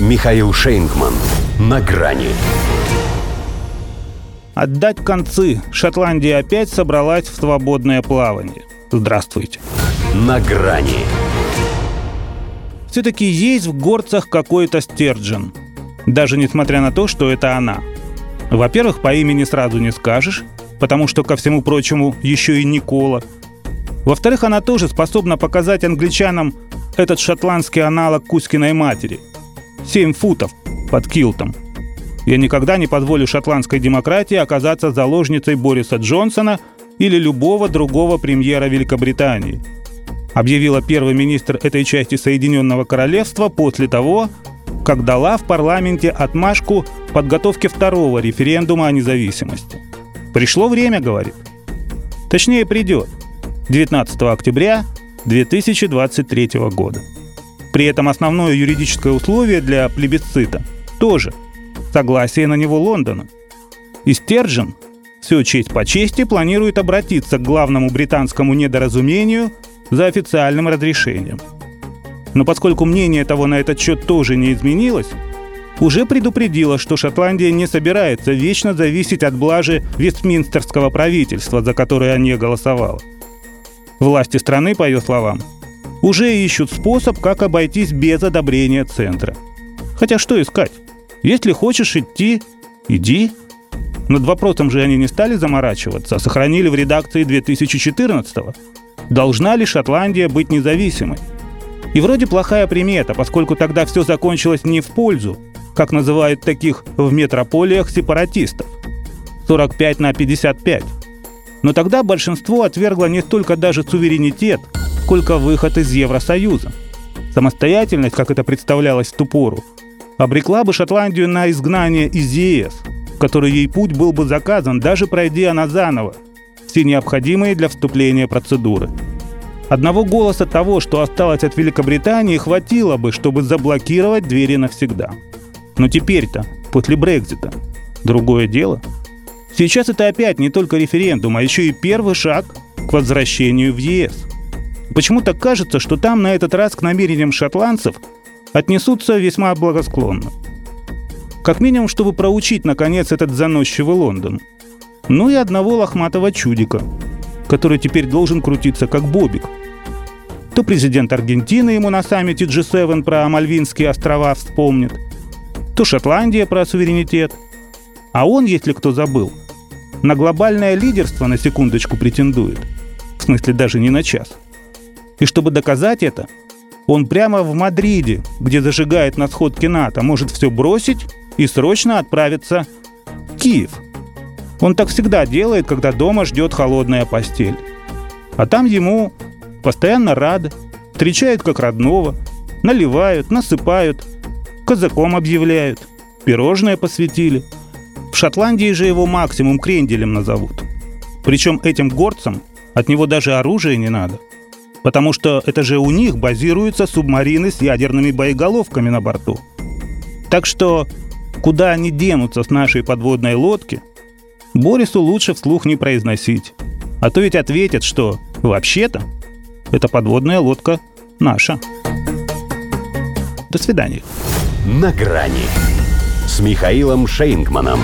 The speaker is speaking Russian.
Михаил Шейнгман. На грани. Отдать концы. Шотландия опять собралась в свободное плавание. Здравствуйте. На грани. Все-таки есть в горцах какой-то Стерджин. Даже несмотря на то, что это она. Во-первых, по имени сразу не скажешь, потому что, ко всему прочему, еще и Никола. Во-вторых, она тоже способна показать англичанам этот шотландский аналог Кузькиной матери. Семь футов под килтом – я никогда не позволю шотландской демократии оказаться заложницей Бориса Джонсона или любого другого премьера Великобритании, объявила первый министр этой части Соединенного Королевства после того, как дала в парламенте отмашку подготовке второго референдума о независимости. Пришло время, говорит. Точнее, придет. 19 октября 2023 года. При этом основное юридическое условие для плебисцита тоже – согласие на него Лондона. И Стержен, все честь по чести, планирует обратиться к главному британскому недоразумению за официальным разрешением. Но поскольку мнение того на этот счет тоже не изменилось, уже предупредила, что Шотландия не собирается вечно зависеть от блажи Вестминстерского правительства, за которое не голосовала. Власти страны, по ее словам, уже ищут способ, как обойтись без одобрения центра. Хотя что искать? Если хочешь идти, иди. Над вопросом же они не стали заморачиваться, а сохранили в редакции 2014-го. Должна ли Шотландия быть независимой? И вроде плохая примета, поскольку тогда все закончилось не в пользу, как называют таких в метрополиях сепаратистов. 45 на 55. Но тогда большинство отвергло не столько даже суверенитет, сколько выход из Евросоюза. Самостоятельность, как это представлялось в ту пору, обрекла бы Шотландию на изгнание из ЕС, в который ей путь был бы заказан, даже пройдя она заново все необходимые для вступления процедуры. Одного голоса того, что осталось от Великобритании, хватило бы, чтобы заблокировать двери навсегда. Но теперь-то, после Брекзита, другое дело. Сейчас это опять не только референдум, а еще и первый шаг к возвращению в ЕС. Почему-то кажется, что там на этот раз к намерениям шотландцев – отнесутся весьма благосклонно. Как минимум, чтобы проучить, наконец, этот заносчивый Лондон. Ну и одного лохматого чудика, который теперь должен крутиться как бобик. То президент Аргентины ему на саммите G7 про Мальвинские острова вспомнит, то Шотландия про суверенитет. А он, если кто забыл, на глобальное лидерство на секундочку претендует. В смысле, даже не на час. И чтобы доказать это – он прямо в Мадриде, где зажигает на сходке НАТО, может все бросить и срочно отправиться в Киев. Он так всегда делает, когда дома ждет холодная постель. А там ему постоянно рады, встречают как родного, наливают, насыпают, казаком объявляют, пирожное посвятили. В Шотландии же его максимум кренделем назовут. Причем этим горцам от него даже оружия не надо – Потому что это же у них базируются субмарины с ядерными боеголовками на борту. Так что куда они денутся с нашей подводной лодки, Борису лучше вслух не произносить. А то ведь ответят, что вообще-то эта подводная лодка наша. До свидания. На грани с Михаилом Шейнгманом.